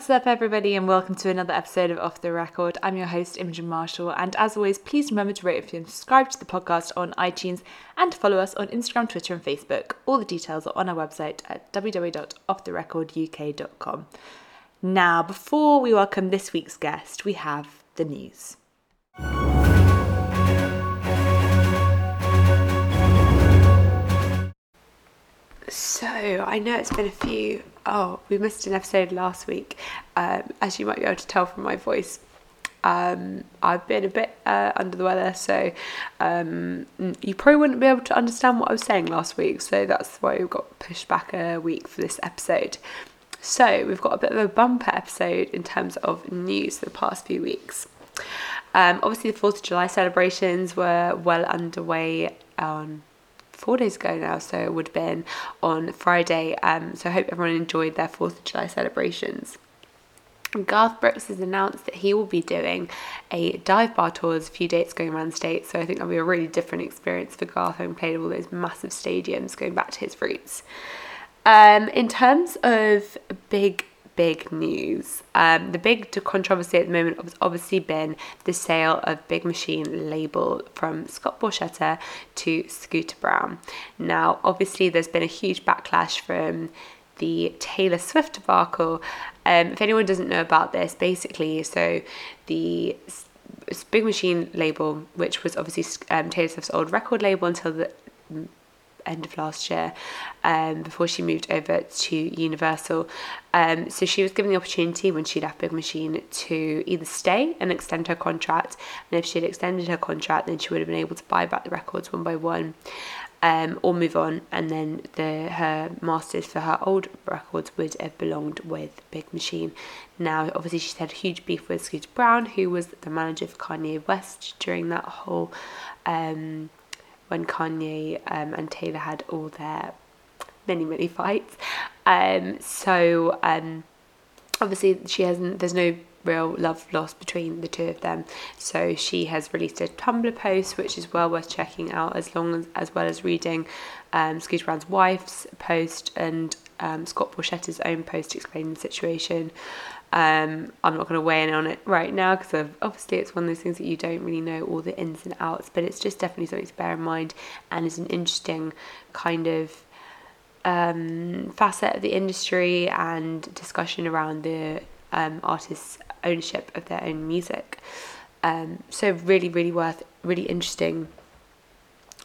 What's up, everybody, and welcome to another episode of Off the Record. I'm your host, Imogen Marshall, and as always, please remember to rate, review, and subscribe to the podcast on iTunes and follow us on Instagram, Twitter, and Facebook. All the details are on our website at www.offtherecorduk.com. Now, before we welcome this week's guest, we have the news. So, I know it's been a few. Oh, we missed an episode last week. Um, as you might be able to tell from my voice, um, I've been a bit uh, under the weather, so um, you probably wouldn't be able to understand what I was saying last week. So that's why we've got pushed back a week for this episode. So we've got a bit of a bumper episode in terms of news for the past few weeks. Um, obviously, the Fourth of July celebrations were well underway on four days ago now, so it would have been on Friday. Um, so I hope everyone enjoyed their 4th of July celebrations. Garth Brooks has announced that he will be doing a dive bar tours a few dates going around the state. So I think that'll be a really different experience for Garth having played all those massive stadiums going back to his roots. Um, in terms of big big news. Um, the big controversy at the moment has obviously been the sale of Big Machine label from Scott Borchetta to Scooter Braun. Now, obviously, there's been a huge backlash from the Taylor Swift debacle. Um, if anyone doesn't know about this, basically, so the Big Machine label, which was obviously um, Taylor Swift's old record label until the end of last year um, before she moved over to Universal. Um, so she was given the opportunity when she left Big Machine to either stay and extend her contract, and if she had extended her contract, then she would have been able to buy back the records one by one. Um, or move on, and then the her masters for her old records would have belonged with Big Machine. Now, obviously, she's had a huge beef with Scooter Braun, who was the manager for Kanye West during that whole um, when Kanye um, and Taylor had all their many many fights. Um, so um, obviously she hasn't. There's no real love lost between the two of them. So she has released a Tumblr post, which is well worth checking out, as long as as well as reading um, Scooter Braun's wife's post and um, Scott Borchetta's own post explaining the situation. Um, I'm not going to weigh in on it right now because obviously it's one of those things that you don't really know all the ins and outs, but it's just definitely something to bear in mind and is an interesting kind of um, facet of the industry and discussion around the um, artists' ownership of their own music. Um, so really, really worth, really interesting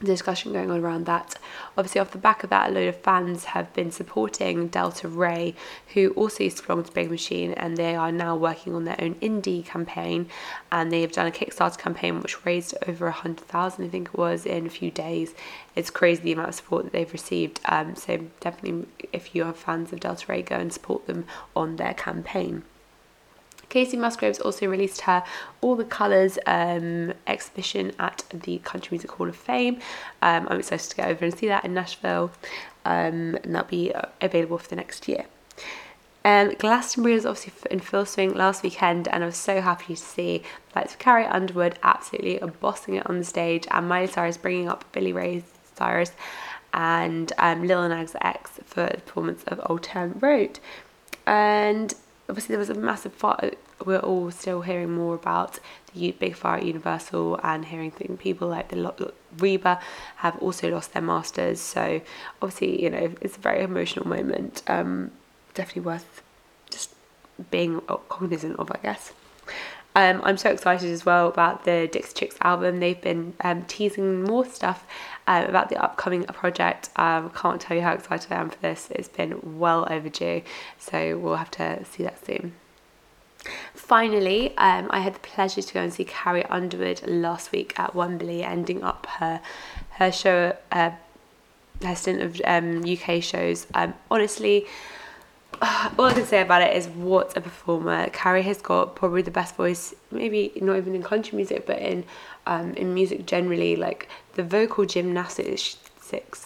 discussion going on around that. Obviously, off the back of that, a load of fans have been supporting Delta Rae, who also used to belong to Big Machine, and they are now working on their own indie campaign. And they have done a Kickstarter campaign which raised over a hundred thousand, I think it was, in a few days. It's crazy the amount of support that they've received. Um, so definitely, if you are fans of Delta Rae, go and support them on their campaign. Kacey Musgraves also released her All the Colours um, exhibition at the Country Music Hall of Fame. Um, I'm excited to get over and see that in Nashville, um, and that'll be uh, available for the next year. Um, Glastonbury was obviously in full swing last weekend, and I was so happy to see like Carrie Underwood absolutely bossing it on the stage, and Miley Cyrus bringing up Billy Ray Cyrus and um, Lil Nas X for the performance of Old Town Road. And obviously there was a massive fight we're all still hearing more about the big fire at Universal and hearing things, people like the Reba have also lost their masters. So obviously, you know, it's a very emotional moment. Um, definitely worth just being cognizant of, I guess. Um, I'm so excited as well about the Dixie Chicks album. They've been um, teasing more stuff uh, about the upcoming project. Um, can't tell you how excited I am for this. It's been well overdue, so we'll have to see that soon. Finally, um, I had the pleasure to go and see Carrie Underwood last week at Wembley, ending up her her show, uh, her stint of um, UK shows. Um, honestly, all I can say about it is what a performer. Carrie has got probably the best voice, maybe not even in country music, but in um, in music generally. Like the vocal gymnastics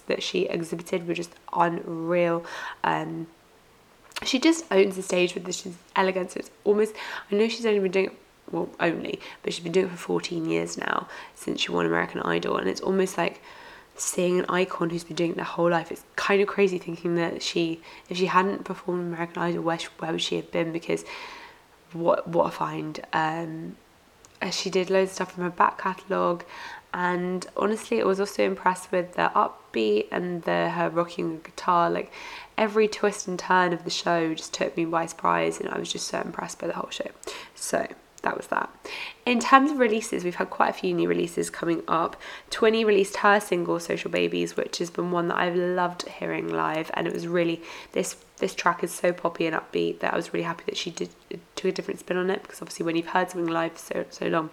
that she exhibited were just unreal. Um, she just owns the stage with this elegance. It's almost, I know she's only been doing it, well, only, but she's been doing it for 14 years now since she won American Idol. And it's almost like seeing an icon who's been doing it their whole life. It's kind of crazy thinking that she, if she hadn't performed American Idol, where, where would she have been? Because what what a find. Um, she did loads of stuff from her back catalogue, and honestly, I was also impressed with the upbeat and the her rocking guitar. Like every twist and turn of the show just took me by surprise, and I was just so impressed by the whole show. So that was that. In terms of releases, we've had quite a few new releases coming up. Twinnie released her single Social Babies, which has been one that I've loved hearing live, and it was really this this track is so poppy and upbeat that I was really happy that she did took a different spin on it because obviously when you've heard something live so so long,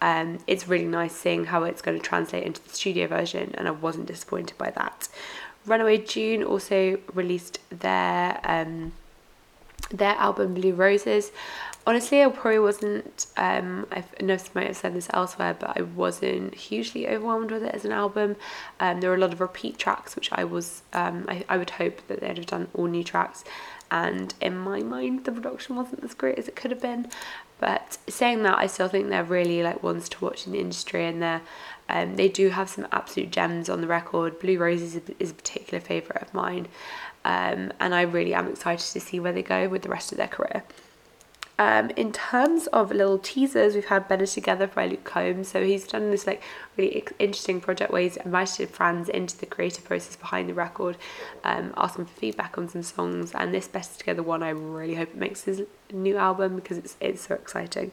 um, it's really nice seeing how it's going to translate into the studio version, and I wasn't disappointed by that. Runaway June also released their um, their album Blue Roses honestly, I probably wasn't. Um, I know might have said this elsewhere, but I wasn't hugely overwhelmed with it as an album. Um, there were a lot of repeat tracks, which I was. Um, I, I would hope that they'd have done all new tracks, and in my mind, the production wasn't as great as it could have been. But saying that, I still think they're really like ones to watch in the industry, and they're. Um, they do have some absolute gems on the record. Blue Roses is a, is a particular favourite of mine, um, and I really am excited to see where they go with the rest of their career. Um, in terms of little teasers, we've had Better Together by Luke Combs. So he's done this like really interesting project where he's invited fans into the creative process behind the record, um, asking for feedback on some songs. And this Better Together one, I really hope it makes his new album because it's it's so exciting.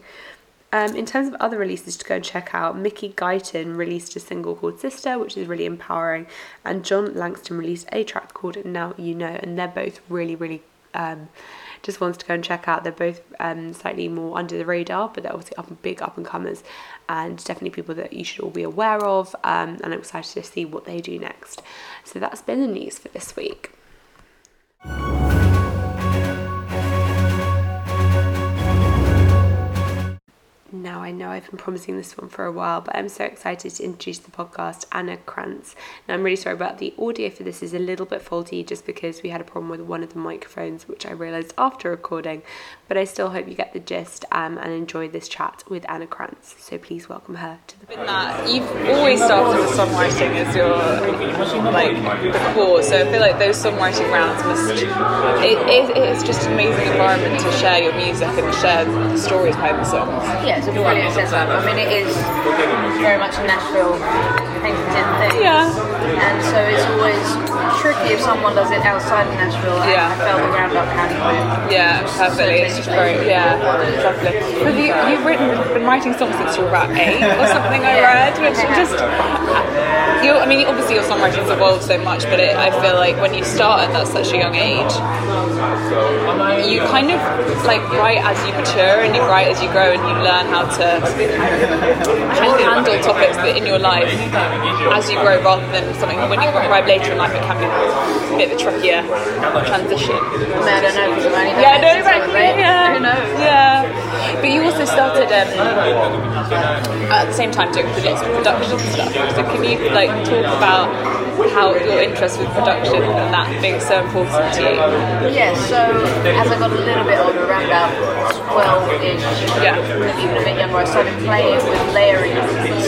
Um, in terms of other releases to go and check out, Mickey Guyton released a single called Sister, which is really empowering, and Jon Langston released a track called Now You Know, and they're both really, really um, just wants to go and check out. They're both um, slightly more under the radar, but they're obviously up big up and comers, and definitely people that you should all be aware of. Um, and I'm excited to see what they do next. So that's been the news for this week. Now, I know I've been promising this one for a while, but I'm so excited to introduce the podcast, Anna Krantz. Now, I'm really sorry about the audio for this is a little bit faulty just because we had a problem with one of the microphones, which I realised after recording, but I still hope you get the gist um, and enjoy this chat with Anna Krantz. So please welcome her to the podcast. That, you've always started with songwriting as your like the core, so I feel like those songwriting rounds must it, it, it's just an amazing environment to share your music and share the stories behind the songs. Yeah, it's a brilliant setup. I mean, it is very much a Nashville Pinkerton thing. Yeah. And so it's always tricky if someone does it outside of Nashville. Yeah. I felt the Roundup County move. Yeah, perfectly. It's just great. Yeah, lovely. Have you you've written been writing songs since you were about eight or something? I read, which just you. I mean, obviously your songwriting's evolved so much, but it, I feel like when you start at that such a young age, you kind of like write as you mature and you write as you grow and you learn how to handle topics that in your life as you grow rather than something when you arrive later in life it can be a bit of a trickier transition. I, don't know because I've only done Yeah, no, since I was exactly. Yeah, Who knows? yeah. But you also started um, at the same time doing lots of production stuff. So can you like talk about how your interest with production and that being so important to you? Yeah, so as I got a little bit older, around about 12-ish, Yeah. maybe even a bit younger, I started playing with layering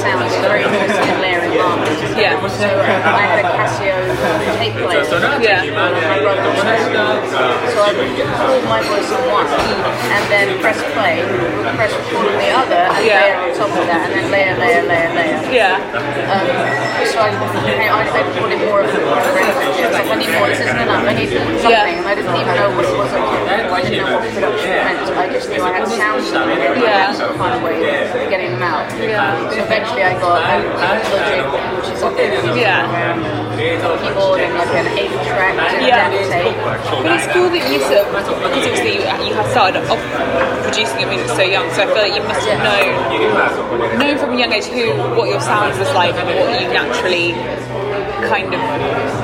sounds, very interested in layering harmonies. Yeah. So I had a Casio tape player. Yeah. My brother was So I record my voice on one, and then press play, press record on the other, and Yeah. layer on top of that, and then layer, layer, layer, layer. Yeah. Um, so I, I, I recorded more of it. Like I need more. Enough. I need something, Yeah. and I didn't even know what it was. I didn't know what production meant. I just knew I had sounds in it, Yeah. that's the kind of way of getting them out. Yeah. So eventually I got um, Logic, which is like a Yeah. keyboard and like an eight track and Yeah. a tape. But it's cool that you sort of, because obviously you, you have started off producing your music so young, so I feel like you must have known, known from a young age who, what your sound was like and what you naturally kind of,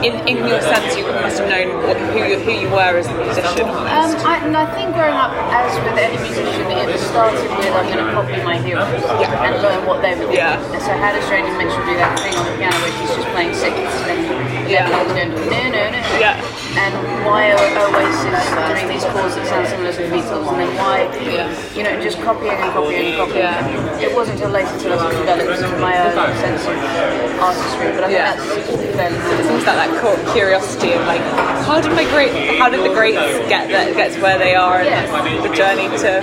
in, in your sense, you must have known what, who, you, who you were as a musician Um. I, and I think growing up, as with any musician, it started with I'm going to copy my heroes Yeah. and learn what they were doing. Yeah. And so Train Your Mentor do that thing on the piano where she's just playing sixths and Yeah. Yeah. And why are Oasis doing these chords that sound similar to the Beatles? And then why, you know, just copying and copying and copying. Yeah. It wasn't until later until I developed my own sense of artistry, but I think that's fairly It's that that cu- curiosity of like, how did my great, how did the greats get there, get to where they are, and the journey to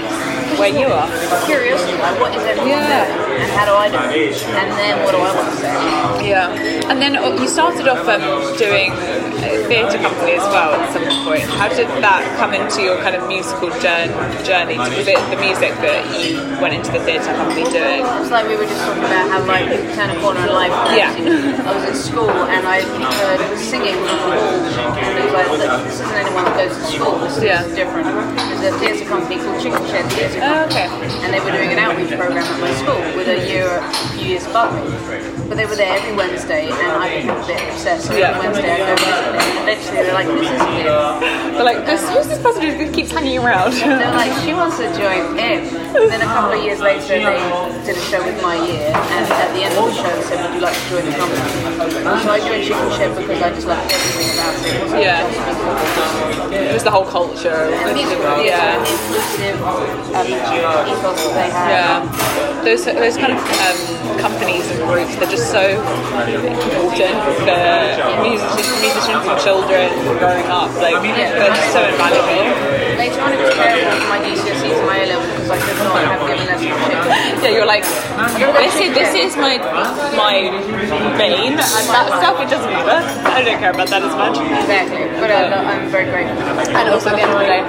where you are? curiosity, like what is everyone Yeah. and how do I do it? And then what do I want to say? Yeah, and then uh, you started off um, doing a theatre company as well at some point. How did that come into your kind of musical journey? journey? Was it the music that you went into the theatre company doing? It's like we were just talking about how like people turn a corner in life. Yeah. I was at school and I heard singing from the wall and it was like, look, this isn't anyone that goes to school, this Yeah. is different. There's a theatre company called Chicken Shed Theatre Oh, okay. and they were doing an outreach program at my school with a year, a few years above me. But they were there every Wednesday and I became a bit obsessed. So Yeah. every Wednesday I'd go and eventually they're like, this is him. But like, this, who's this person who keeps hanging around? They're like, she wants to join in. Then a couple of years later, they did a show with my year, and at the end of the show, they said, "Would you like to join the company?" So I joined Chicken Shed because I just loved everything about it. It Yeah. it was the whole culture. and was Yeah. the inclusive um, ethos that they had. Yeah, those those kind of um, companies and groups they're just so important for musicians, musicians and children growing up. Like they're just so invaluable. Later on, it was terrible for my GCSEs and my A level because I could not have given of chicken. Yeah, you're like this is this is my my main and that stuff it doesn't matter. I don't care about that as much. Exactly, but uh, I'm very grateful. And also at the end of the day,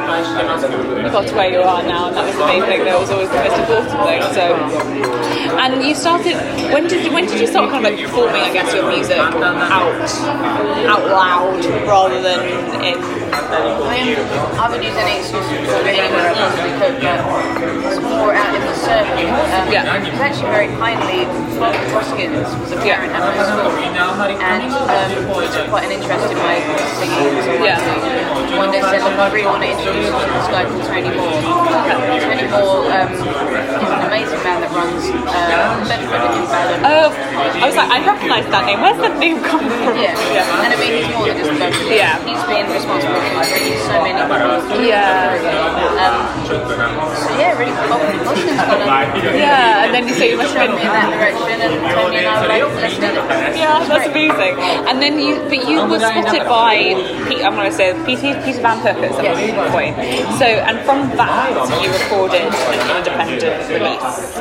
you got to where you are now, and that was the main thing. That was always the most important thing. So, and you started. When did you, when did you start kind of like performing? I guess your music out out loud rather than in. I mean, I would use any excuse to perform anywhere I possibly could, but it's more out in the circuit. Um, Yeah. It was actually very kindly, Bob Hoskins was a parent at my school, and um, he took quite an interest in my singing and songwriting. One day said, look, I really want to introduce you to this guy called Tony Moore. Tony Moore um, is an amazing man that runs uh, Bedford in Balham. Oh, I was like, I recognise that name. Where's that name come from? Yeah. yeah. and I mean, he's more than just a Bedford. Yeah. He's been responsible for bringing so many people. Yeah. Um, so yeah, really popular Muslims kind of Yeah, and then you say you must have shoved me in that direction, and Tony and I were like, let's do it. Yeah, that's amazing. And then you, but you were spotted by, Pete, I'm going to say Peter, Peter Van Hooke at Yes. point. So, and from that, you recorded an independent release.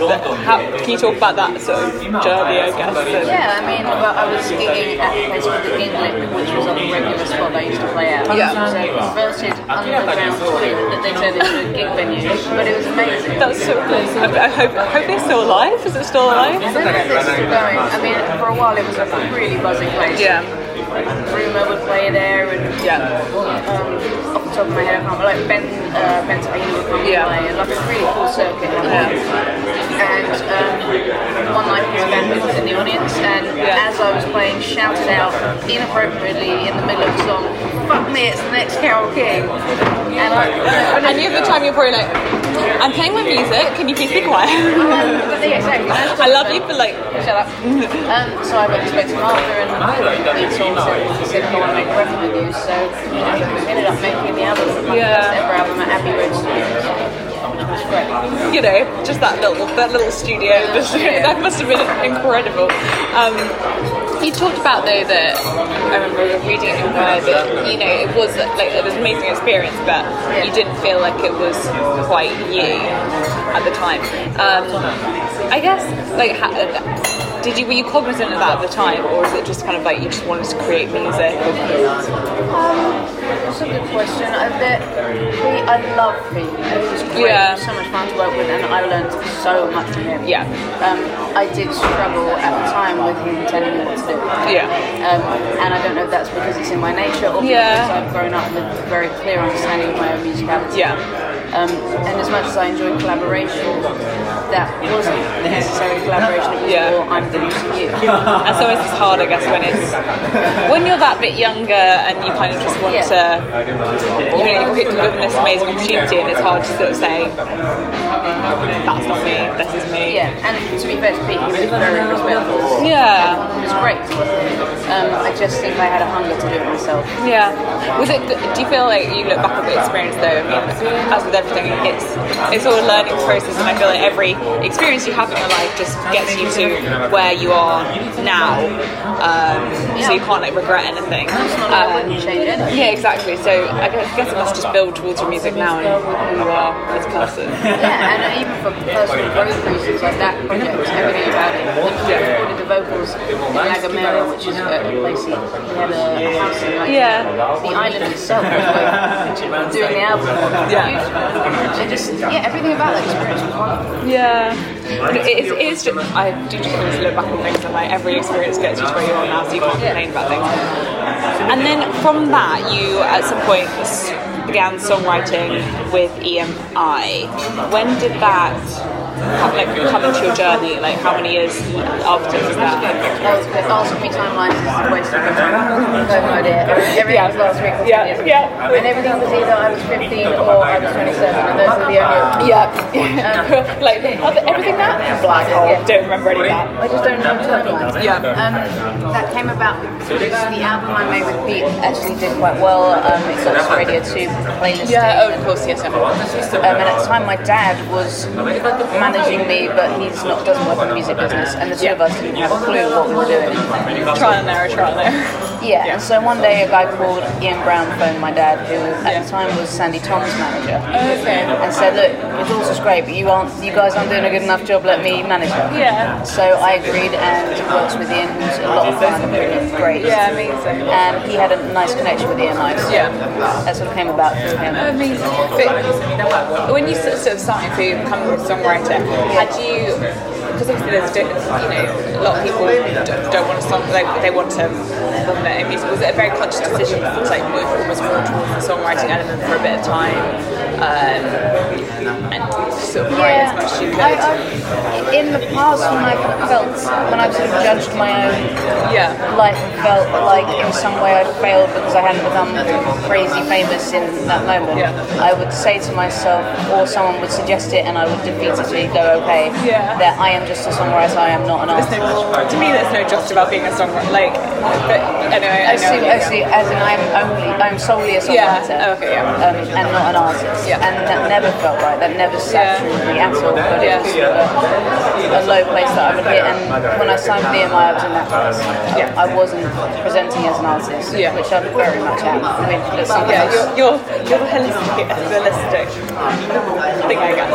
The, how, can you talk about that sort of journey, I guess? and- Yeah, I mean, well, I was gigging at a place called the Ginglik, which was a regular spot I used to play at. Yeah. It was a converted underground toilet that they turned into a gig venue, but it was amazing. That's so cool. I, I hope, I hope they're still alive. Is it still alive? I don't know if it's still going. I mean, for a while it was a really buzzing place. Yeah. Rumer would play there, and Yeah. um, off the top of my head, I can't. But like Ben, uh, Ben Sabine would come Yeah. and play, and like a really cool circuit. And um, one night his band was in the audience, and Yeah. as I was playing, shouted out inappropriately in the middle of the song, "Fuck me, it's the next Carole King." And I, And you at the time you're probably like, I'm playing my music. Can you please be quiet? but yeah, exactly. I love you, but like, Shut up. um, so I went to speak to him after and he sort of said, he I make record you. So we ended up making the album, Yeah. first ever album at Abbey Road which was great. you know, just that little that little studio. That must have been incredible. Um, you talked about though that I remember reading in your bio that you know it was like it was an amazing experience, but you didn't feel like it was quite you at the time. Um, I guess like ha- did you were you cognizant of that at the time, or is it just kind of like you just wanted to create music? Um, That's a good question. I bet I love Pete. It was great. Yeah. So much fun to work with, and I learned so much from him. Yeah. Um, I did struggle at the time with him telling me what to do. Yeah. Um, and I don't know if that's because it's in my nature or Yeah. because I've grown up with a very clear understanding of my own musicality. Yeah. Um, and as much as I enjoy collaboration, that wasn't necessarily collaboration. It was Yeah. more I'm the music you. And so it's hard, I guess, when it's when you're that bit younger and you kind of just want Yeah. to, you know, you're given this amazing opportunity, and it's hard to sort of say, "That's not me. This is me." Yeah, and to be fair to Pete, he was very respectful. Yeah. It was great. Um, I just think I had a hunger to do it myself. Yeah. Was it? Do you feel like you look back at the experience though? I mean, as with everything, it's it's all a learning process, and I feel like every experience you have in your life just gets you to where you are now. Um, So you can't like regret anything. Um, wouldn't change anything. yeah, exactly. So I guess, guess it must just build towards your music now and who you are as a person. Yeah, and even for personal growth reasons, like that project, everything about it. We recorded the vocals in La Gomera, which is a place he he had a house in. Like, Yeah. The island itself was like doing the album. Yeah. It just, yeah, everything about that experience was wonderful. Yeah. It is, it is just, I do just always look back on things and like every experience gets you to where you are now, so you can't complain about things. And then from that, you at some point began songwriting with EMI. When did that come, like, come into your journey? Like, how many years after was that? That was good. Asking me timelines is a waste of time. No idea. Everything was last week. was Yeah, years yeah. And everything was either I was 15 or I was 27, and those are the only. Yeah. like, other- everything that? Black hole. Yeah. Don't remember any of that. I just don't know timelines. Yeah. Um, that came about because the album I made with Pete actually did quite well. Um, it got this Radio 2 playlist. Yeah, oh, of course, yes. Um, and at the time, my dad was managing me, but he's not doesn't work in the music business, and the two of us didn't have a clue what we were doing. Trial and error, trial and error. Yeah, and so one day a guy called Ian Brown phoned my dad, who at the time was Sandi Thom's manager, oh, Okay. and said, "Look, your daughter's great, but you aren't, you guys aren't doing a good enough job. Let me manage her." Yeah. So I agreed and worked with Ian, who's a lot of fun, and really great. Yeah, amazing. And he had a nice connection with EMI. So Yeah. That sort of came about through him. Amazing. But when you sort of started to become a songwriter, had you? Because obviously there's, di- you know, a lot of people don't, don't want to song, like they want to perform their own music. Was it a very conscious decision to like move almost more towards the songwriting element for a bit of time, um, and sort of write as much as you could? I, I, in the past, when I felt, when I've sort of judged my own yeah. life and felt like in some way I failed because I hadn't become crazy famous in that moment, Yeah. I would say to myself, or someone would suggest it, and I would defeatedly go, okay, Yeah. that I am just a songwriter, I am not an artist. To me, there's no just about being a songwriter. Like, but anyway, I I see, know. I see, as in I'm only, I'm solely a Yeah, songwriter, okay, yeah. um, and not an artist, Yeah. and that never felt right. That never sat Yeah. me at all. But Yeah. it was a, a low place that I would hit, and when I signed EMI, I was in that place. Yeah. I wasn't presenting as an artist, Yeah. which I very much am. I mean, Yeah, you're, you're, you're holistic, holistic. Thing, I guess.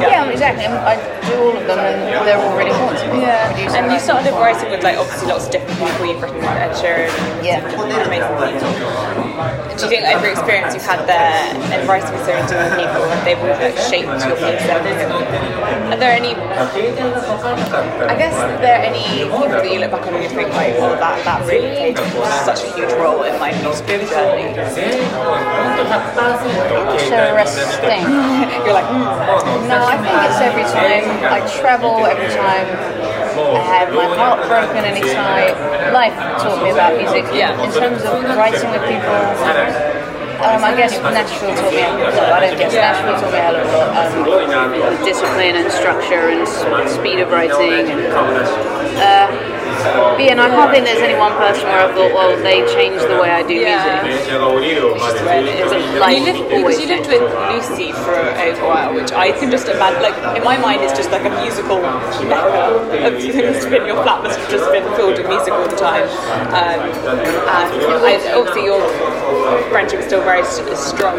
Yeah, exactly. I do all of them, and they're all really important to me. And you started writing with like obviously lots of different people. You've written with Ed Sheeran. Yeah. Amazing people. Do you think every experience you've had there and writing with so many different people, they've all like shaped your piece? Are there any? I guess are there any people that you look back on and you think like, oh, that that really played such a huge role in my musical journey? Interesting. You're like, hmm. No, I think it's every time I travel, every time I had my heart broken, any time life taught me about music. Yeah. In terms of writing with people, um, I guess Nashville taught me. No, I don't guess. Nashville taught me a lot. Um, discipline and structure and speed of writing. And, uh, but yeah, and I can't think there's any one person where I thought, well, they changed the way I do Yeah. music. It's a life you lived, because you lived with Lucy for a while, which I can just imagine. Like in my mind, it's just like a musical mecca. Of, it must have been your flat must have just been filled with music all the time. Um, and I, obviously, your friendship is still very strong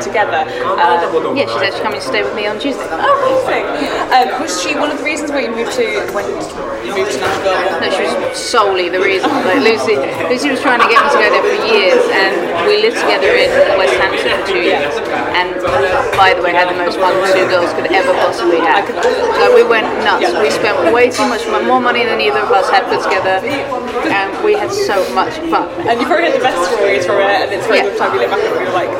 together. Um, Yeah, she's actually coming to stay with me on Tuesday. Oh, amazing. Um, was she one of the reasons why you moved to when you moved to Nashville? No, she was solely the reason. Like Lucy, Lucy was trying to get me to go there for years, and we lived together in West Hampton for two years. And by the way, had the most fun two girls could ever possibly have. So we went nuts. We spent way too much, more money than either of us had put together, and we had so much fun. And you probably had the best stories from it, and it's very Yeah. time you look back and you're like,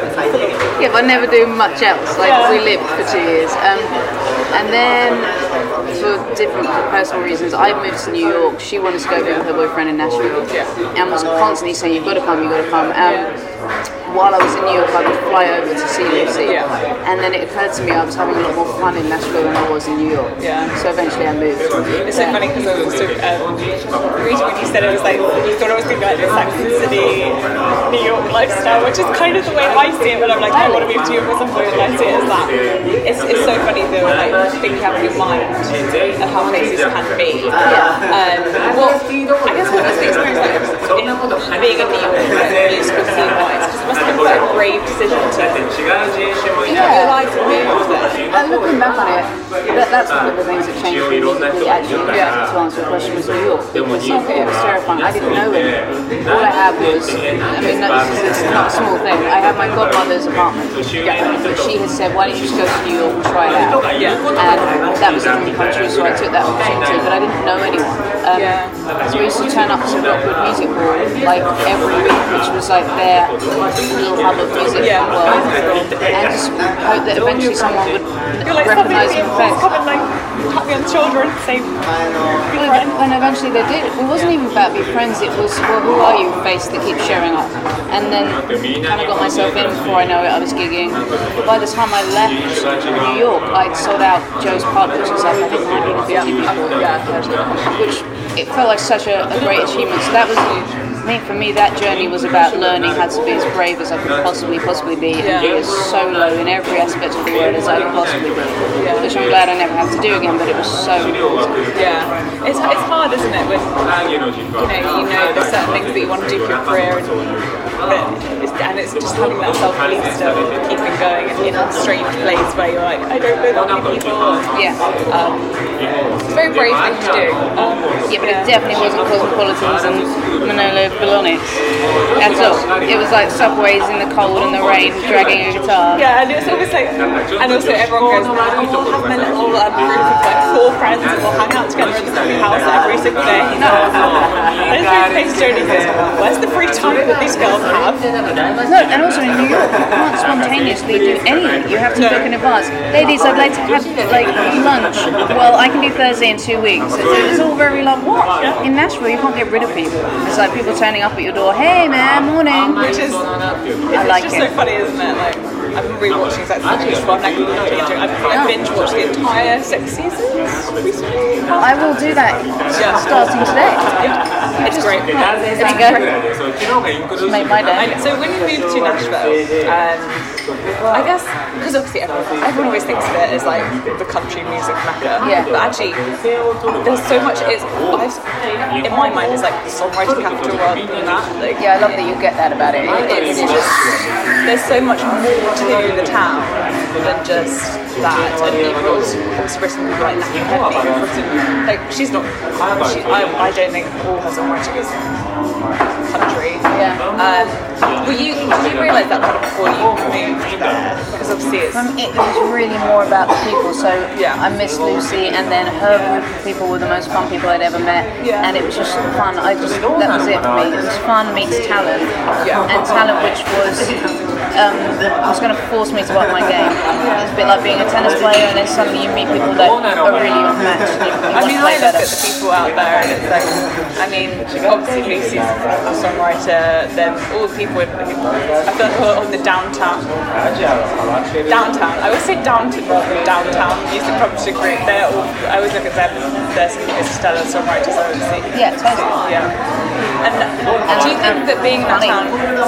Yeah, but I never do much else. Like we lived for two years, um, and then for different personal reasons, I moved to New York. She wanted to go visit with her boyfriend in Nashville, and was constantly saying, "You've got to come, you've got to come." Um, while I was in New York, I would fly over to see Lucy, Yeah. and then it occurred to me I was having a lot more fun in Nashville than I was in New York. Yeah. So eventually, I moved. It's so funny because I was also um, reading when you said it was like you thought I was going to be like and the City, New York lifestyle, which is kind of the way I see it. But I'm like, I want to move to New York at some point, and I see it as that. It's, it's so funny though, like thinking out of your mind of how places can be. Yeah. Um, well, I guess what was the experience like in being in New York, like, musical scene wise? Because it must have been a brave decision to your life and move there. And looking back on it, that, that's one of the things that changed me musically actually yeah. to answer the question was New York. Because that it was terrifying, I didn't know anything. All I had was, I mean, this is not a small thing. I had my godmother's apartment, but she had said, why don't you just go to New York and try it out? And that was a come true, so I took that opportunity, but I didn't know anyone. Um, So we used to turn up to Rockwood Music like every week, which was like their little hub of music Yeah. in the world, and just hope that eventually someone would like, recognise me please face. come and like tap me on the shoulder and say, be Well. And eventually they did. It wasn't even about being friends. It was, well, who are you? Face that keeps showing up. And then kind of got myself in before I know it. I was gigging. By the time I left New York, I'd sold out Joe's Pub, which was like I think 150 people. Which it felt like such a, a great achievement. So that was. I think for me, that journey was about learning how to be as brave as I could possibly, possibly be, and be as solo in every aspect of the world as I could possibly be. Which I'm glad I never have to do again, but it was so important. Yeah, it's, it's hard, isn't it? When you know you know there's certain things that you want to do for your career, and, but and it's just having that self belief still, keeping going in a strange place where you're like, I don't know that many people. Yeah. Um, it's a very brave thing to do. Um, Yeah, but it definitely wasn't Cosmopolitans and Manolo Bolognese at all. It was like subways in the cold and the rain, dragging a guitar. Yeah, and it's always like, and also everyone goes, oh, I'll have my little um, group of like four friends and we'll hang out together in the same house every single day. No. Very face Jodie goes, where's the free time that these girls have? No, and also in New York, you can't spontaneously do anything. You have to book in advance. Ladies, I'd like to have like lunch. Well, I can do Thursday in two weeks. It's, it's all very like what? In Nashville, you can't get rid of people. It's like people turning up at your door. Hey, man, morning. Which is, I like it's just it. so funny, isn't it? Like, I've been rewatching Sex and the City, well, like, I've, binge watched the entire six seasons recently. I will do that starting today. It's great. There you go. Just make my day. And so when you moved to Nashville, um, I guess because obviously everyone, everyone always thinks of it as like the country music mecca. Yeah. But actually, there's so much. It's I've, in my mind, it's like the songwriting capital rather than that. Like, Yeah, I love that you get that about it. it's just there's so much more to the town than just that. And April's obviously written like Natalie written like she's not. She, I, I don't think all her songwriting is country. Yeah. Um, were you did you realise that before you moved there? Because obviously it's Um, it was really more about the people. So Yeah. I missed Lucy, and then her group of people were the most fun people I'd ever met, Yeah. and it was just fun. I just that was it for me. It was fun meets talent, Yeah. and talent which was um, was going to force me to up my game. It's a bit like being a tennis player, and then suddenly you meet people that are really unmatched. You, you I mean, I look better. at the people out there, and it's like, I mean, obviously Lucy's a songwriter. Then all the people, in, I feel like who are on the downtown, downtown. I always say downtown rather than downtown music publishing group. They're all, I always look at them there's some good stellar songwriters I would see. Yeah, totally. Yeah. And do you think that being funny.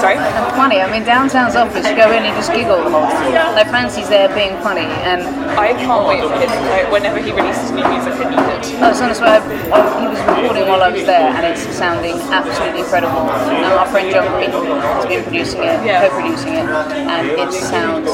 Sorry. And funny. I mean, downtown's office. You go in and just giggle the whole time. Like Fancy's there being funny, and I can't wait for him. Like, whenever he releases new music, I need it. Oh, I was honest, I, I, he was recording while I was there, and it's sounding absolutely incredible. And our friend John Green has been producing it, Yeah. co-producing it, and it sounds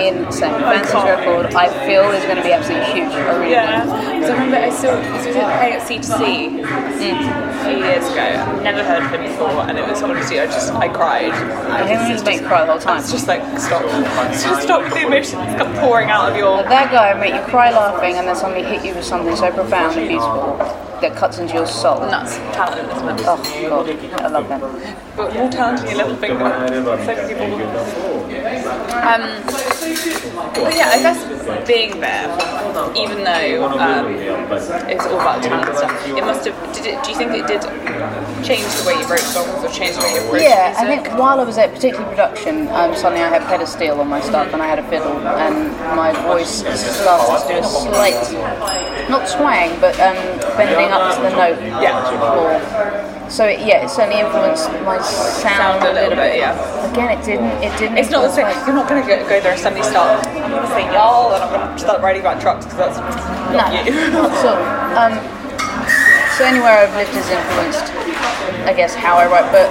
insane. Fancy's record, I feel, is going to be absolutely huge. I really Yeah. do. So I remember I saw he was in Hey at C2C a few years ago. I've never heard of him before, and it was honestly I just I cried. I Him was and make cry the whole time. It's just like stop, just stop the emotions come pouring out of your. That guy will make you cry laughing, and then suddenly hit you with something so profound and beautiful that cuts into your soul. Nuts talent, isn't it? Oh god, I love him. But more talent in your little finger. So many people. Um, but yeah, I guess being there, even though um, it's all about talent and stuff, it must have. Did it? Do you think it did change the way you wrote songs or change the way you approached Yeah, I think while I was at particularly production, um, suddenly I had pedal steel on my stuff and I had a fiddle, and my voice started to do a slight, not twang, but um, bending up to the note. Yeah. More. So it, yeah, it certainly influenced my sound, Sound a little bit, yeah. Again, it didn't. It didn't. It's not the same. You're not going to go, go there and suddenly start. I'm going to say y'all, and I'm going to start writing about trucks because that's not no, you. not all. Um, so anywhere I've lived has influenced, I guess, how I write. But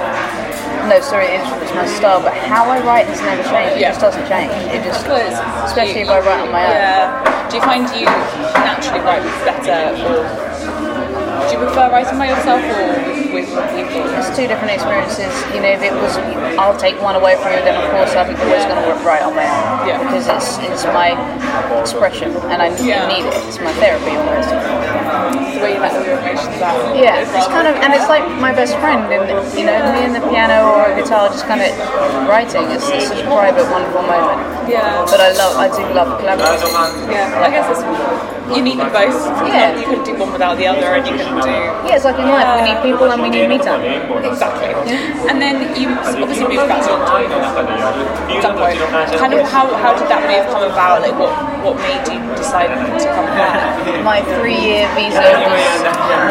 no, sorry, it influenced my style. But how I write has never changed. It Yeah. just doesn't change. It just, Because especially you- if I write on my own. Yeah. Do you find you naturally write better, or do you prefer writing by yourself or with, with people? It's two different experiences. You know, if it was, I'll take one away from you, then of course I'm always going to write on my own. Yeah. Because it's, it's my expression and I Yeah. need it. It's my therapy almost. the way you let all your emotions out. Yeah, it's kind of, and it's like my best friend, and you know, me and the piano or a guitar just kind of writing. It's, it's such a private, wonderful moment. Yeah. But I love, I do love collaborating. Yeah, I guess it's, you need them both. Yeah. You can do one without the other, and you can do Yeah, it's like in life, we need people and we need me time. exactly. And then you obviously moved back to London at some point. Kind of how, how did that move come about? Like what what made you decide to come back? My three-year visa was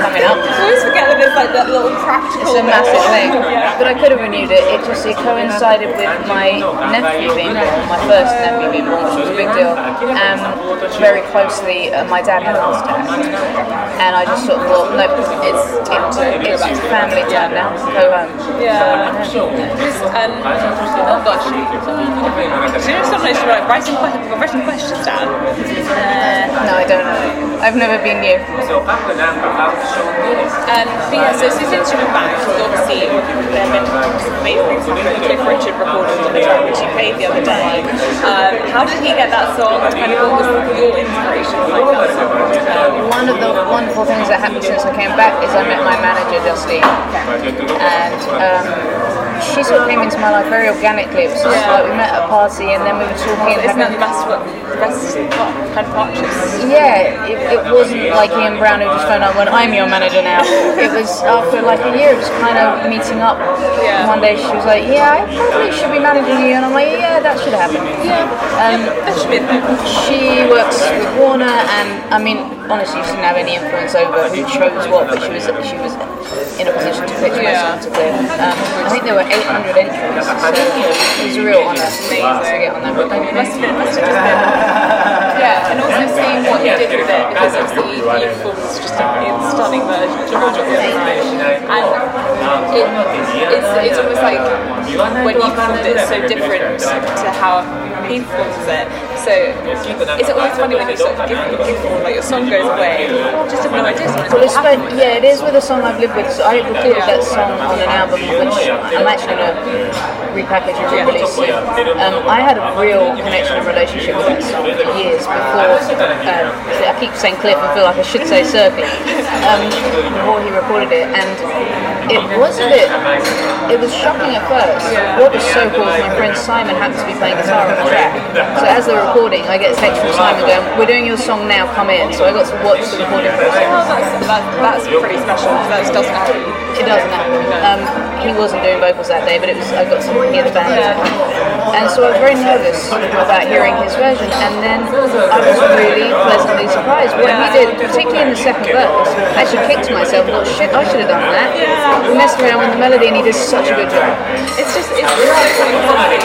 coming up. I always forget that there's like that little practical. It's a massive thing. Yeah. But I could have renewed it. It just it coincided with my nephew being born, my first nephew being born, which was a big deal. Um, very closely, uh, my dad had a heart attack, and I just sort of thought, no, it's it's, it's family time now. Go home. Yeah. Because, um, oh gosh. Do you know sometimes you're like writing, writing questions down? No, I don't know. I've never been you. Um, but yeah, so, since you've been back, obviously there have been amazing. Cliff Richard recorded on the track which you played the other day. Um, how did he get that song? Kind of what was your inspiration song? One of the wonderful things that happened since I came back is I met my manager Justine, and um, she sort of came into my life very organically. It was just Yeah. like we met at a party, and then we were talking. isn't that the best, what, the best what, kind of partnerships? Yeah, it, it wasn't like Ian Brown who just phoned up when I'm your manager now. It was after like a year of just kind of meeting up. Yeah. One day she was like, "Yeah, I probably should be managing you," and I'm like, "Yeah, that should happen." Yeah. Um, That should be she works with Warner, and I mean, honestly, she didn't have any influence over who chose what, but she was she was in a position to pitch my Yeah. song to Um, I think there were 800 entries, so it was a real honour to get on that. But thank you. Must have been, must have just been. Yeah, and also seeing what you did with it, because obviously you performed just a a stunning version of Georgia and it, it's, it's almost like when you performed it, it's so different to how he performs it. So is it always funny when you sort of give, give like your song goes away? Just have no idea Well, it's happened. yeah, it is with a song I've lived with. So I recorded that song on an album, which I'm actually going to repackage and re-release soon. Um, I had a real connection and relationship with that song for years before. Um, I keep saying Cliff, and feel like I should say Sir Cliff. Um, before he recorded it, and it was a bit. It was shocking at first. What was so cool is my friend Simon happened to be playing guitar on the track. So as they're recording, I get a text from Simon going, "We're doing your song now. Come in." So I got to watch the recording process. Oh, that's, that, that's pretty special. That doesn't happen. It doesn't happen. Um, he wasn't doing vocals that day, but it was I got to hear the band, and so I was very nervous about hearing his version. And then I was really pleasantly surprised when we did, particularly in the second verse. I actually kicked myself. I thought, shit, I should have done that. Yeah. We messed around with the melody, and he did such a good job. It's just it's so funny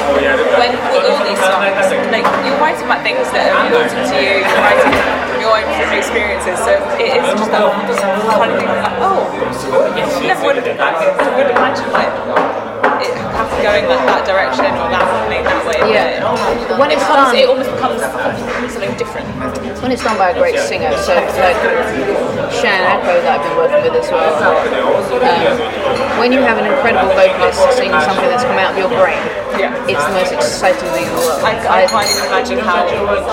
when with all these songs, like you're writing about things that are important to you, you're writing your own experiences. So it is just that kind of thing like, oh, have never would have imagined like it perhaps going like that direction or that that way. Yeah. But When it it's becomes, done- it almost becomes something different. when it's done by a great singer, so like Shan Echo that I've been working with as well. Um, when you have an incredible vocalist singing something that's come out of your brain, Yeah. it's the most exciting thing in the world. I, I can't even imagine how.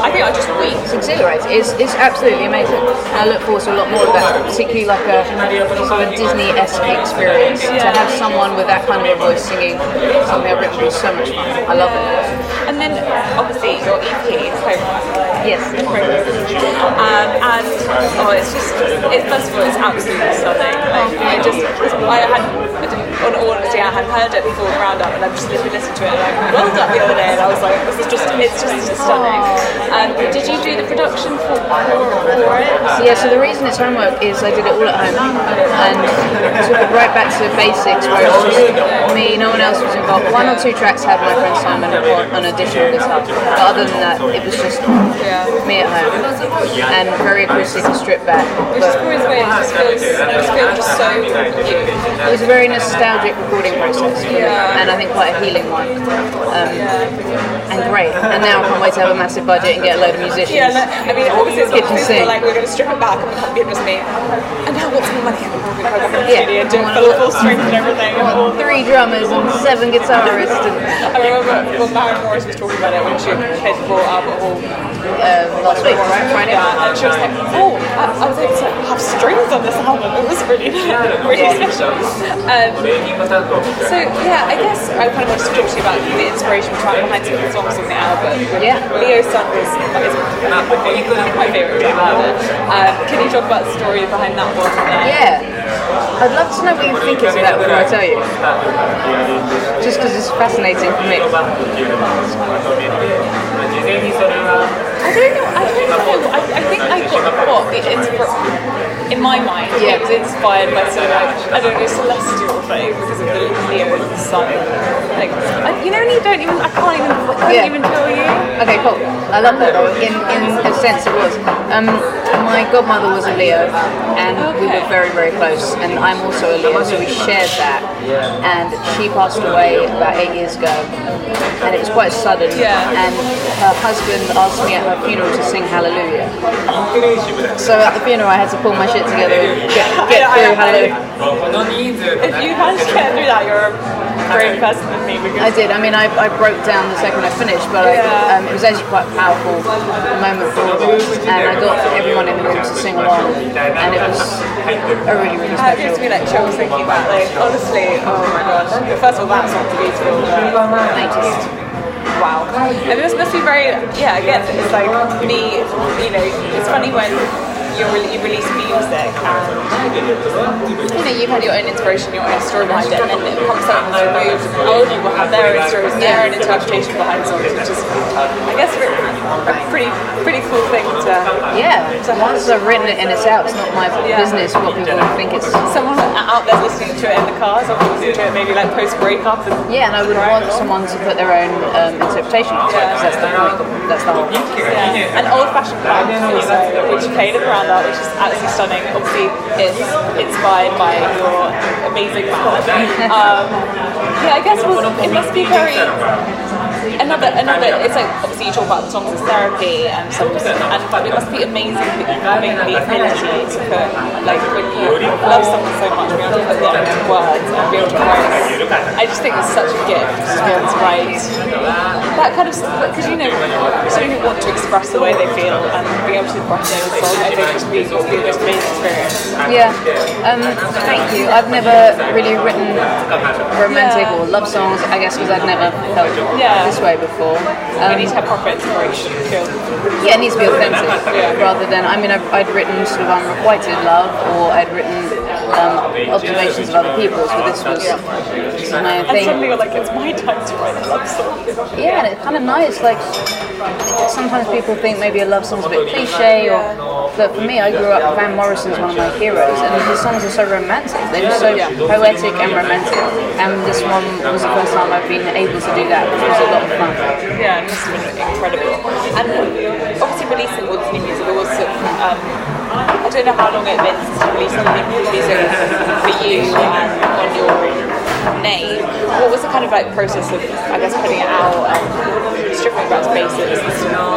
I think I just weep. It's exhilarating. It's, it's absolutely amazing. And I look forward to a lot more of that, particularly like a sort of Disney-esque experience. To have someone with that kind of a voice singing something I've written was so much fun. I love it. And then obviously your EP, Homework. Yes. Um, and oh, it's just, it, first of all, it's absolutely stunning. Like, I just, I had, on all honesty, I hadn't heard it before Roundup, and I've just listened, listened to it, and I rolled up the other day, and I was like, this is just, it's just stunning. Um, did you do the production for, for, it? Yeah, so the reason it's homework is I did it all at home and took it right back to the basics where it was just me, no one else was involved. One or two tracks had my friend Simon on an additional guitar, but other than that, it was just me at home and very acoustic and stripped back. Which is But always weird, it just feels, it just feels so it was a very nostalgic recording process Yeah. and I think quite a healing one. Um, and great. And now I can't wait to have a massive budget and get a load of musicians. Yeah, I mean, obviously it's not Kitchen physical, sink. like we're going to strip it back and become just me. And now what's more money? And we're going to go back in the Yeah. studio and full, full strength and everything. And all Three drummers and seven guitarists and I remember when Morris was talking about it when she the Royal Albert Hall. uh, last week, right? Friday. And she was like, oh, I, I was able to have strings on this album. It was really, really special. Um, so yeah, I guess I kind of wanted to talk to you about the inspiration behind some of the songs on the album. Yeah. Leo Sun was is my favourite track. Um, can you talk about the story behind that one? Yeah. I'd love to know what you think it's about before I tell you. Just because it's fascinating for me. I don't know. I don't know. I, I think I got what the inspir- in my mind. Yeah. It was inspired by some like I don't know celestial thing because of the Leo and the sun. Like I, you know, and you don't even. I can't even. I can't Yeah. even tell you. Okay, cool. I love that. In in a sense, it was. Um, my godmother was a Leo, and we were very very close. And I'm also a Leo, so we shared that. And she passed away about eight years ago, and it was quite sudden. Yeah. And her husband asked me at her funeral to sing Hallelujah. So at the funeral, I had to pull my shit together and get, get I- through Hallelujah. If you managed to get through that, you're a brave person me because. I did. I mean, I, I broke down the second I finished, but I, um, it was actually quite a powerful moment for all of us. And I got everyone in the room to sing along, and it was a really, really Uh, it gives special. me like chills thinking about like honestly, oh my gosh. First of all, that song's beautiful. But Thank you. Wow. And this must be very, yeah, again, it's like me, you know, it's funny when you re- you release music and, you know, you've had your own inspiration, your own story behind it, and then it pops out and removed, and all of you will have their own stories, their own interpretation behind songs, which is, I guess, a pretty, pretty cool thing to, Yeah. Once I've written it and it's out, it's not my Yeah. business what people think it's. someone out there listening to it in the cars, or listening to it maybe like post breakup Yeah, and I would want someone to put their own um, interpretation on it, because that's the point. That's the whole. Yeah, an old-fashioned band also, which played at which is absolutely stunning. Obviously, it's inspired by your amazing band. Um, yeah, I guess well, it must be very another another. It's like obviously you talk about the songs as therapy and some, and but it must be amazing having the ability to put like when you love someone so much, being able to put them into words and be able to write. I just think it's such a gift to be able to write that kind of stuff because you know so many people want to express the way they feel and being able to it in a song I think just be, be the most amazing experience Yeah. Um, thank you. I've never really written romantic Yeah. or love songs, I guess because I've never felt Yeah. this way before. we Um, need to have proper inspiration Yeah, it needs to be authentic rather than, I mean, I've, I'd written sort of unrequited love or I'd written um, observations of other people's, but this was, was my own And suddenly you're like, it's my time to write a love song. Yeah, and it's kind of nice. Like sometimes people think maybe a love song's a bit cliche, or but for me, I grew up. Van Morrison's one of my heroes, and his songs are so romantic. They're just so poetic and romantic. And this one was the first time I've been able to do that, which was a lot of fun. Yeah, it must have been incredible. And obviously releasing all this new music, was um, I don't know how long since you released new music for you and on your name. What was the kind of like process of, I guess, putting it out and stripping it back to?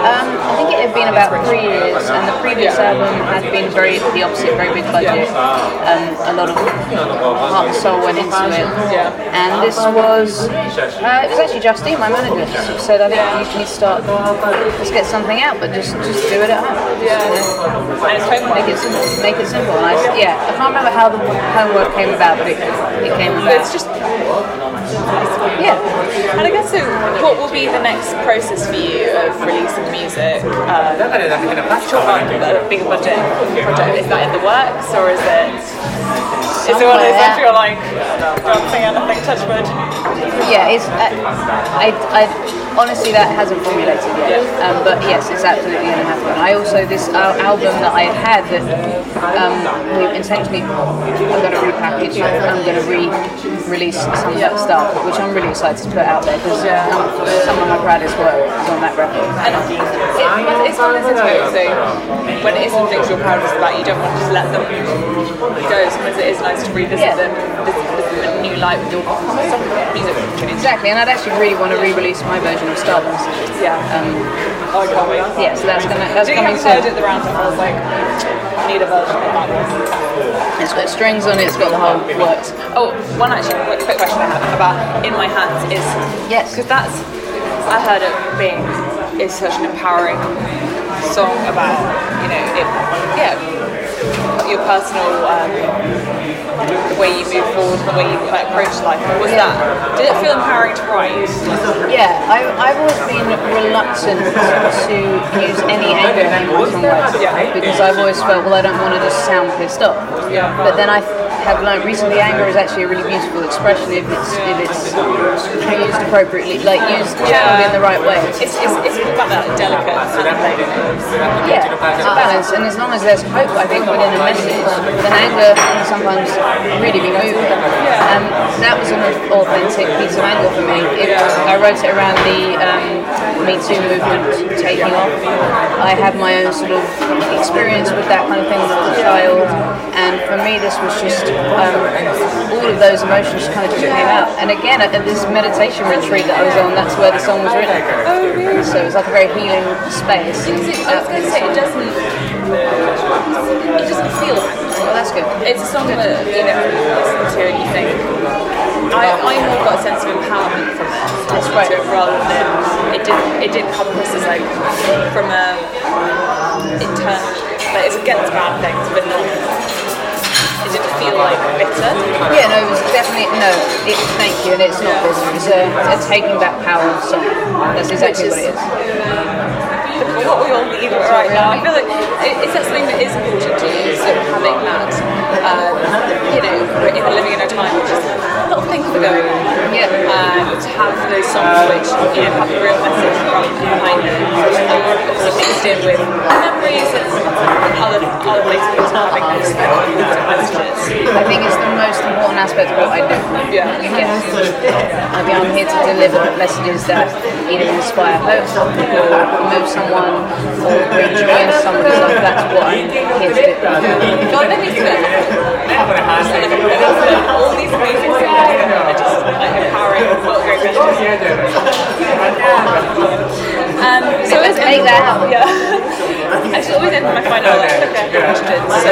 Um, I think it had been about three years, and the previous album had been very the opposite, very big budget. Um, a lot of heart and soul went into it. Yeah. And this was, uh, it was actually Justine, my manager. Said, I think you need to start, let's get something out, but just just do it at home. Yeah. You? And it's homework. Make it simple. Make it simple. And I, yeah, I can't remember how the homework came about, but it, it came about. It's just yeah. And I guess so. What will be the next process for you of releasing music? Um, talk about a bigger budget project. Is that in the works or is it? Is it one of those Somewhere. ones you're like dancing and nothing touch wood? Yeah, it's. Uh, I, I honestly that hasn't formulated yet, um, but yes, it's absolutely going to happen. I also this uh, album that I had that um, we intentionally I'm going to repackage. I'm going to re-release some of that stuff, which I'm really excited to put out there because um, some of my proudest work is on that record. And it, it's one of those things. So when it isn't things you're proudest about, you don't want to just let them go. Sometimes it is nice to revisit Yeah. them, in a new light with your some music. Exactly, and I'd actually really want to re-release my version of Stardust. Yeah. Um, Oh, I can't wait. yeah, so that's gonna that's coming soon. it the round I was like, I need a version of that one. It's got strings on it. It's got the whole works. Oh, one actually quick, quick question I have about In My Hands is Yes. because that's I heard it being is such an empowering song about you know it, yeah your personal um, the way you move forward the way you like, approach life? Was that did it feel empowering to write? Yeah, I, I've always been reluctant to use any anger in my songwriting because I've always felt, well, I don't want to just sound pissed off. But then I have learned recently anger is actually a really beautiful expression if it's if it's used appropriately, like used channeled in the right way. it's, it's, it's about that delicate kind of thing Yeah, it's a balance, and as long as there's hope, I think within a message, then anger can sometimes really be moving. And that was an authentic piece of anger for me. It, I wrote it around the um, Me Too movement taking off. I had my own sort of experience with that kind of thing as a child, and for me, this was just um, all of those emotions kind of just came out. And again, at this meditation retreat that I was on, that's where the song was written. oh really So it was like a very healing space. I was going to say it doesn't it doesn't feel Well, that's good. it's a song that you know listen to and you think I, I more got a sense of empowerment from it That's right. to it rather than it didn't it didn't come across as like from a internal like it's against bad things but not it didn't feel like bitter Yeah, no, it was definitely no. It, thank you, and it's not bitter. It's a, a taking back power song. That's exactly what it is. What we all need right now I feel like it, is that something that is important to you of having that um, you know we're in living in a time where just a lot of things are going on Yeah. um, to have those songs which you know have a real message from behind them, um, obviously mixed in with memories and other other places having those messages. I think it's the most important aspect of what I do. Yeah. Again, I mean, I'm here to deliver messages that either inspire hope or move someone or bring joy into somebody's life. That's what I'm here to do. God, that needs to be all these amazing songs are just like empowering, full of great messages. Um, so Let's make that happen. Yeah. I just always end my final like quicker questions. So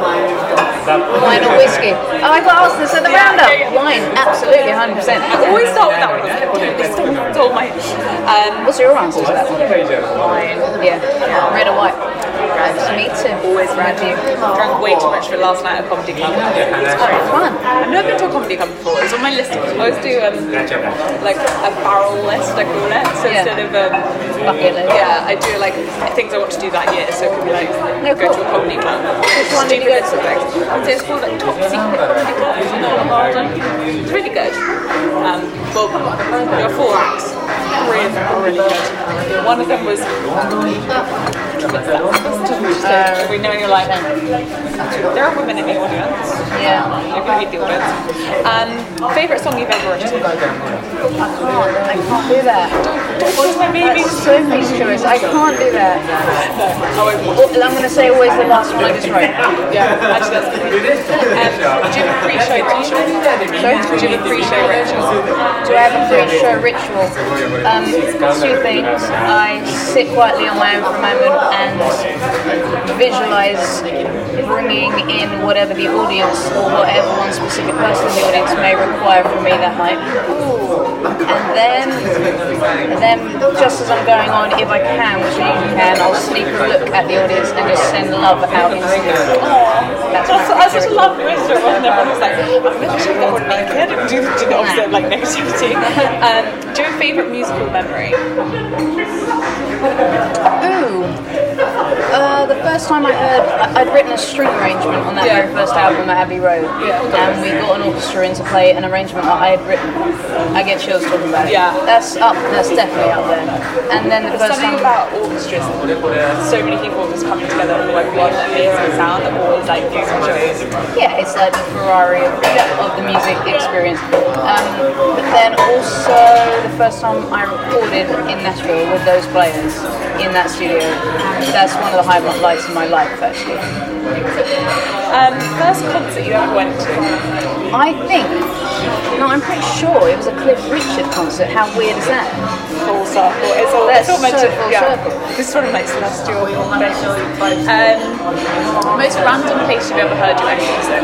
wine or whiskey? Wine or whiskey? Oh, I got asked this at the roundup. Wine, absolutely, 100%. I always start with that one. It's all, it's all my. Um, What's your answer to that one? wine. Yeah, red or white? Me too. Always you. Drank way too much for last night at comedy club. It's great Fun. I've never been to a comedy club before. It's on my list. I always do um, like a barrel list, I call it. So Yeah. instead of um, Bucket list. yeah, I do like things I want to do that year. So it could be like No, go cool. to a comedy club. Which one did you go to? So it's called like Top Secret Comedy Club. You know, in London. It's really good. Um, well, there are four acts. Three of them are really good. One of them was. Uh, we know you're like. There are women in the audience. Yeah. You're going to be the audience. Um, favorite song you've ever written? I can't. I can't do that. What's my baby? That's Sophie's choice. I can't do that. Oh, wait, what? Well, I'm going to say always the last one I just wrote. Yeah, actually that's good. Um, do you have a pre-show ritual? Sorry? Do you have a pre-show ritual? Do I have a pre-show ritual? Um, two things. I sit quietly on my own for a moment and visualize bringing in whatever the audience or whatever one specific person in the audience may require from me that night. And then, and then just as I'm going on, if I can, which I usually can, I'll sneak a look at the audience and just send love out into the That's That's, such a lovely ritual, wasn't it? Everyone was like, I'm going to check everyone naked and do, do the opposite like negativity. Um, do you a favourite musical memory? Ooh. Uh, the first time I heard, I'd written a string arrangement on that Yeah. very first album at Abbey Road, and we got an orchestra in to play an arrangement that I had written. I get chills talking about. Yeah. that's up. That's definitely up there. And then the There's first something time, about orchestras, so many people just coming together all like one amazing sound that always like gives me chills. yeah, it's like the Ferrari of, of the music experience. Um, but then also the first time I recorded in Nashville with those players in that studio, that's one of the highlights of my life actually. Um, first concert you ever went to? I think, no, I'm pretty sure it was a Cliff Richard concert. How weird is that? Full circle. It's all, That's it's all meant so to, full yeah. circle. This sort of like celestial thing. Um, most random place you've ever heard your own music?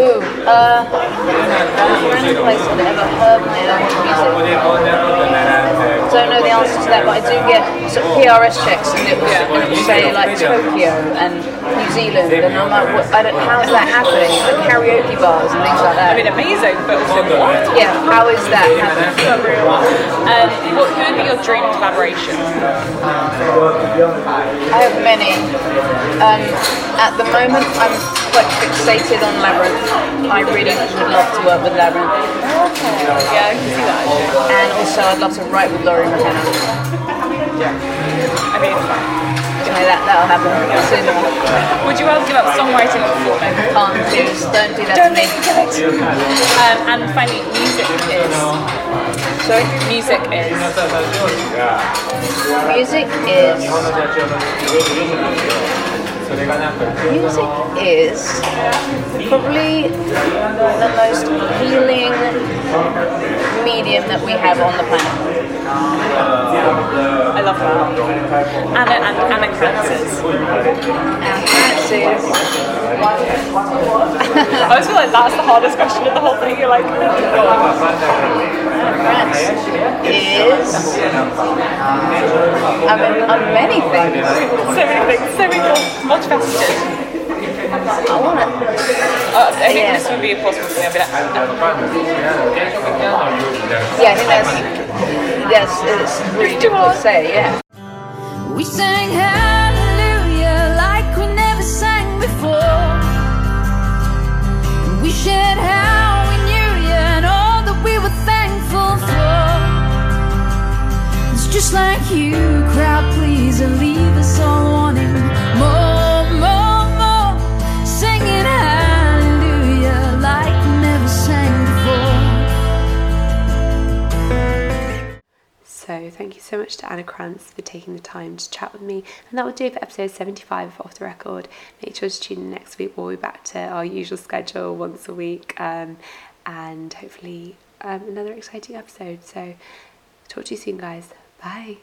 Ooh, uh, the random place I've ever heard my own music. I don't know the answer to that, but I do get sort of PRS checks, and it will, and it will say like Tokyo and New Zealand, and I'm like, what, I don't, how's that happening? Like karaoke bars and things like that. I mean, amazing, but also what? Yeah, how is that happening? Um, what who would be your dream collaboration? I have many. Um, at the moment, I'm quite fixated on Labrinth. I really would love to work with Labrinth. Okay. Yeah, I can see that actually. And also, I'd love to write with Lori McKenna. I mean, You know, that, that'll happen soon. would you ever give up songwriting or performing? Can't do, don't do that to me. Um, and finally, music is. Sorry? Music is. Music is. Music is probably the most healing medium that we have on the planet. I love that. And Francis. And Francis, I always feel like that's the hardest question in the whole thing. You're like, oh, Francis is. I mean, on many things. so many things, so many things, multifaceted. I want to. Uh, I think Yeah. this would be impossible for me. I'd be like, Yeah, I think that's. That's it's really difficult to say, yeah. We sang hallelujah like we never sang before. We shared how we knew you and all that we were thankful for. It's just like you, crowd pleaser, leave Thank you so much to Anna Krantz for taking the time to chat with me. And that will do for episode 75 of Off the Record. Make sure to tune in next week. We'll be back to our usual schedule once a week um, and hopefully um, another exciting episode. So talk to you soon, guys. Bye.